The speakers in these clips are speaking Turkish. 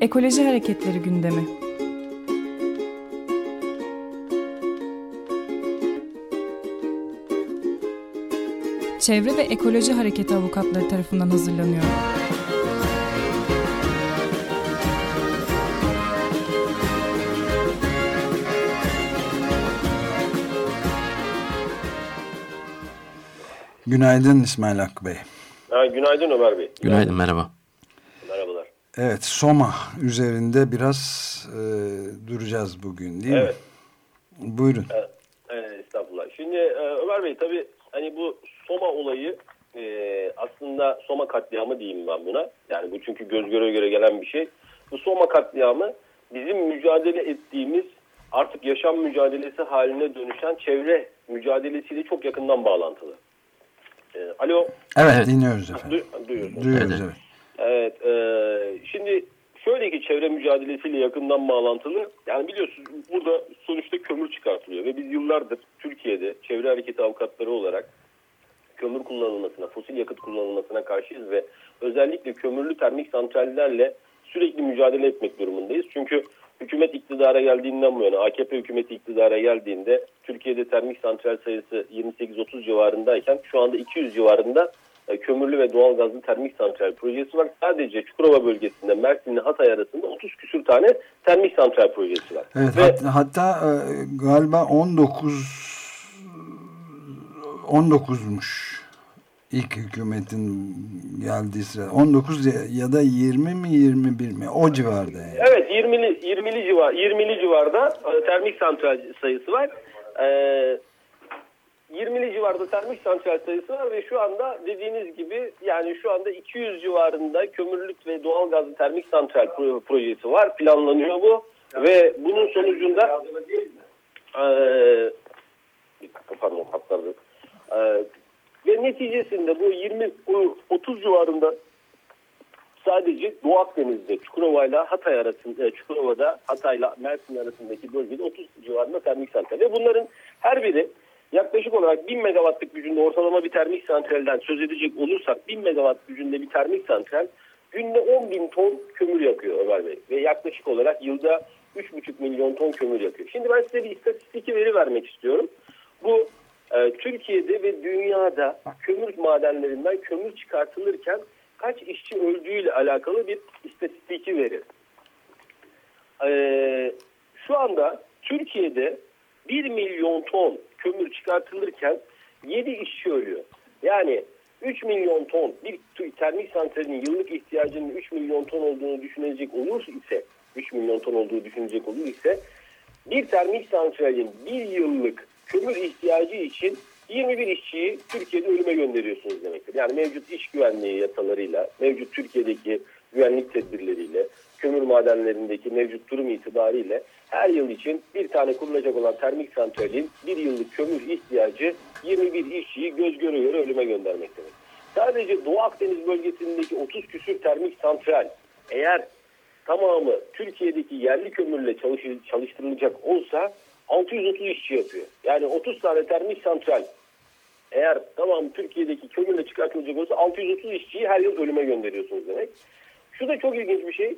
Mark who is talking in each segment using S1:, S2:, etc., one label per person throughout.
S1: Ekoloji Hareketleri gündemi. Çevre ve Ekoloji Hareketi avukatları tarafından hazırlanıyor.
S2: Günaydın İsmail Hakkı Bey.
S3: Ha, günaydın Ömer Bey.
S4: Günaydın, merhaba.
S2: Evet, Soma üzerinde biraz e, duracağız bugün değil
S3: Evet.
S2: mi? Buyurun.
S3: Evet, evet, estağfurullah. Şimdi e, Ömer Bey tabii hani bu Soma olayı e, aslında Soma katliamı diyeyim ben buna. Yani bu çünkü göz göre göre gelen bir şey. Bu Soma katliamı bizim mücadele ettiğimiz artık yaşam mücadelesi haline dönüşen çevre mücadelesiyle çok yakından bağlantılı. E, alo,
S2: Evet,
S4: Evet.
S2: dinliyoruz efendim.
S3: du- duyuyorsunuz.
S2: Duyuyoruz
S4: Evet.
S2: evet.
S3: Evet, e, şimdi şöyle ki çevre mücadelesiyle yakından bağlantılı. Yani biliyorsunuz burada sonuçta kömür çıkartılıyor ve biz yıllardır Türkiye'de çevre hareketi avukatları olarak kömür kullanılmasına, fosil yakıt kullanılmasına karşıyız ve özellikle kömürlü termik santrallerle sürekli mücadele etmek durumundayız. Çünkü hükümet iktidara geldiğinden bu yana, AKP hükümeti iktidara geldiğinde Türkiye'de termik santral sayısı 28-30 civarındayken şu anda 200 civarında kömürlü ve doğal gazlı termik santral projesi var. Sadece Çukurova bölgesinde Mersin'le Hatay arasında 30 küsür tane termik santral projesi var.
S2: Evet,
S3: Ve
S2: hat- hatta e, galiba 19 19'muş ilk hükümetin geldiği sıra. 19 ya- ya da 20 mi 21 mi? O civarda yani.
S3: Evet 20'li 20'li civar 20'li civarda e, termik santral sayısı var. Ee, 20'li civarda termik santral sayısı var ve şu anda dediğiniz gibi yani şu anda 200 civarında kömürlük ve doğal gazlı termik santral pro- projesi var. Planlanıyor bu ve bunun sonucunda dakika pardon hatları. Ee, ve neticesinde bu 20 bu 30 civarında sadece Doğu Akdeniz'de Çukurova ile Hatay arasında e, Çukurova'da Hatay'la Mersin arasındaki bölgede 30 civarında termik santral. Ve bunların her biri yaklaşık olarak 1000 megawattlık gücünde ortalama bir termik santralden söz edecek olursak 1000 megawatt gücünde bir termik santral günde 10 bin ton kömür yakıyor Ömer Bey. Ve yaklaşık olarak yılda 3,5 milyon ton kömür yakıyor. Şimdi ben size bir istatistik veri vermek istiyorum. Bu e, Türkiye'de ve dünyada kömür madenlerinden kömür çıkartılırken kaç işçi öldüğüyle alakalı bir istatistiki veri. Ee, şu anda Türkiye'de 1 milyon ton kömür çıkartılırken 7 işçi ölüyor. Yani 3 milyon ton bir termik santralinin yıllık ihtiyacının 3 milyon ton olduğunu düşünecek olur ise 3 milyon ton olduğu düşünecek olur ise bir termik santralin bir yıllık kömür ihtiyacı için 21 işçiyi Türkiye'de ölüme gönderiyorsunuz demektir. Yani mevcut iş güvenliği yasalarıyla, mevcut Türkiye'deki güvenlik tedbirleriyle, kömür madenlerindeki mevcut durum itibariyle her yıl için bir tane kurulacak olan termik santralin bir yıllık kömür ihtiyacı 21 işçiyi göz göre göre ölüme göndermek demek. Sadece Doğu Akdeniz bölgesindeki 30 küsür termik santral eğer tamamı Türkiye'deki yerli kömürle çalışı- çalıştırılacak olsa 630 işçi yapıyor. Yani 30 tane termik santral eğer tamam Türkiye'deki kömürle çıkartılacak olsa 630 işçiyi her yıl ölüme gönderiyorsunuz demek. Şu da çok ilginç bir şey.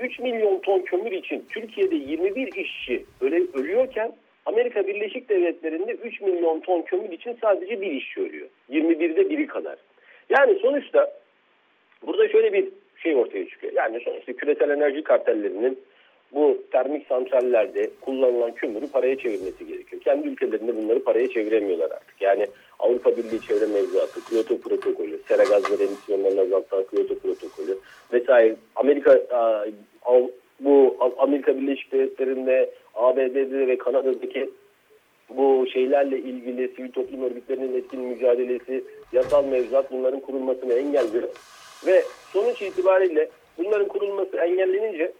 S3: 3 milyon ton kömür için Türkiye'de 21 işçi öyle ölüyorken Amerika Birleşik Devletleri'nde 3 milyon ton kömür için sadece bir işçi ölüyor. 21'de biri kadar. Yani sonuçta burada şöyle bir şey ortaya çıkıyor. Yani sonuçta küresel enerji kartellerinin bu termik santrallerde kullanılan kömürü paraya çevirmesi gerekiyor. Kendi ülkelerinde bunları paraya çeviremiyorlar artık. Yani Avrupa Birliği Çevre Mevzuatı, Kyoto Protokolü, sera gazları emisyonlarını azaltan Kyoto Protokolü vesaire. Amerika Amerika Birleşik Devletleri'nde, ABD'de ve Kanada'daki bu şeylerle ilgili sivil toplum örgütlerinin etkin mücadelesi, yasal mevzuat bunların kurulmasını engelliyor. Ve sonuç itibariyle bunların kurulması engellenince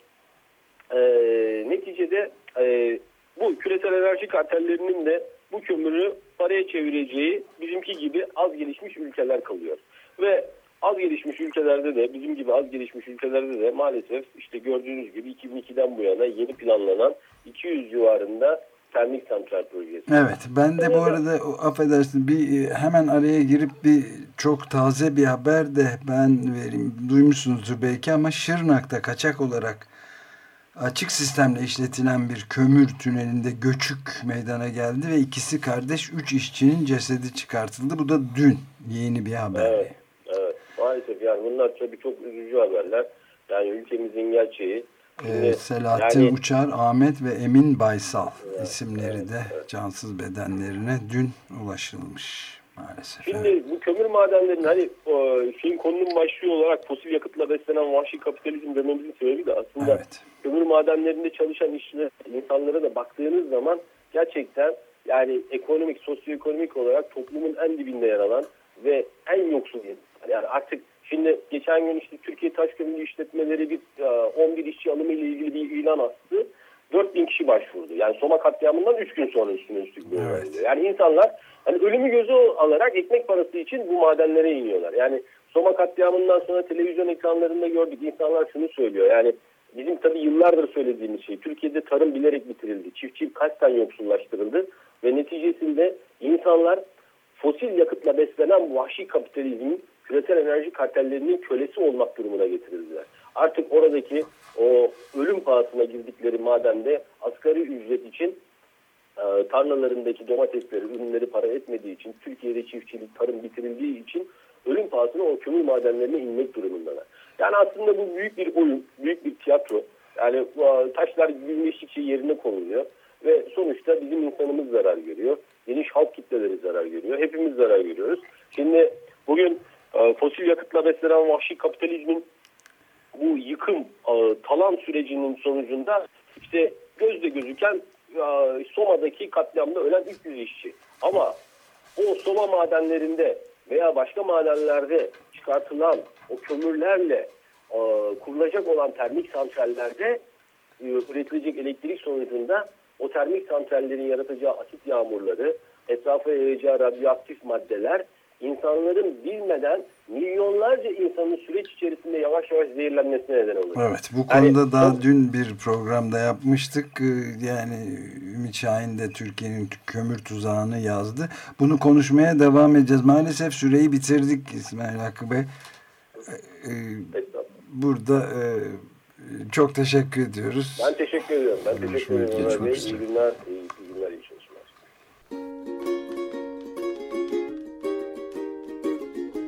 S3: e, neticede e, bu küresel enerji kartellerinin de bu kömürü paraya çevireceği bizimki gibi az gelişmiş ülkeler kalıyor. Ve az gelişmiş ülkelerde de bizim gibi az gelişmiş ülkelerde de maalesef işte gördüğünüz gibi 2002'den bu yana yeni planlanan 200 civarında termik santral projesi.
S2: Evet ben de bu arada affedersin bir e, hemen araya girip bir çok taze bir haber de ben vereyim. Duymuşsunuzdur belki ama Şırnak'ta kaçak olarak açık sistemle işletilen bir kömür tünelinde göçük meydana geldi ve ikisi kardeş üç işçinin cesedi çıkartıldı. Bu da dün yeni bir haber.
S3: Evet, evet. Maalesef yani bunlar tabii çok üzücü haberler. Yani ülkemizin gerçeği.
S2: Ee, Selahattin yani, Uçar, Ahmet ve Emin Baysal evet, isimleri evet, de evet. cansız bedenlerine dün ulaşılmış maalesef.
S3: Şimdi evet. bu kömür madenlerinin hani şeyin konunun başlığı olarak fosil yakıtla beslenen vahşi kapitalizm dememizin sebebi de aslında evet. kömür madenlerinde çalışan işçiler, insanlara da baktığınız zaman gerçekten yani ekonomik, sosyoekonomik olarak toplumun en dibinde yer alan ve en yoksul yani artık Şimdi geçen gün işte Türkiye Taş Kömürü İşletmeleri bir 11 e, işçi alımı ile ilgili bir ilan attı. 4000 kişi başvurdu. Yani Soma katliamından 3 gün sonra üstüne üstlük böyle evet. Yani insanlar hani ölümü gözü alarak ekmek parası için bu madenlere iniyorlar. Yani Soma katliamından sonra televizyon ekranlarında gördük. insanlar şunu söylüyor. Yani bizim tabii yıllardır söylediğimiz şey. Türkiye'de tarım bilerek bitirildi. Çiftçi kasten yoksullaştırıldı. Ve neticesinde insanlar fosil yakıtla beslenen vahşi kapitalizmin küresel enerji kartellerinin kölesi olmak durumuna getirildiler. Artık oradaki o ölüm pahasına girdikleri madende asgari ücret için e, tarlalarındaki domatesleri, ürünleri para etmediği için, Türkiye'de çiftçilik, tarım bitirildiği için ölüm pahasına o kömür madenlerine inmek durumundalar. Yani aslında bu büyük bir oyun, büyük bir tiyatro. Yani e, taşlar güneşlikçe yerine konuluyor ve sonuçta bizim insanımız zarar görüyor. Geniş halk kitleleri zarar görüyor. Hepimiz zarar görüyoruz. Şimdi bugün fosil yakıtla beslenen vahşi kapitalizmin bu yıkım e, talan sürecinin sonucunda işte gözle gözüken e, Soma'daki katliamda ölen 300 işçi. Ama o Soma madenlerinde veya başka madenlerde çıkartılan o kömürlerle kurulacak olan termik santrallerde üretilecek elektrik sonucunda o termik santrallerin yaratacağı asit yağmurları, etrafa yayacağı radyoaktif maddeler insanların bilmeden milyonlarca insanın süreç içerisinde yavaş yavaş zehirlenmesine neden olur.
S2: Evet bu konuda yani, daha o, dün bir programda yapmıştık. Ee, yani Ümit Şahin de Türkiye'nin kömür tuzağını yazdı. Bunu konuşmaya devam edeceğiz. Maalesef süreyi bitirdik İsmail Hakkı Bey. Ee, burada e, çok teşekkür ediyoruz.
S3: Ben teşekkür ediyorum. Ben teşekkür ediyorum. İyi günler.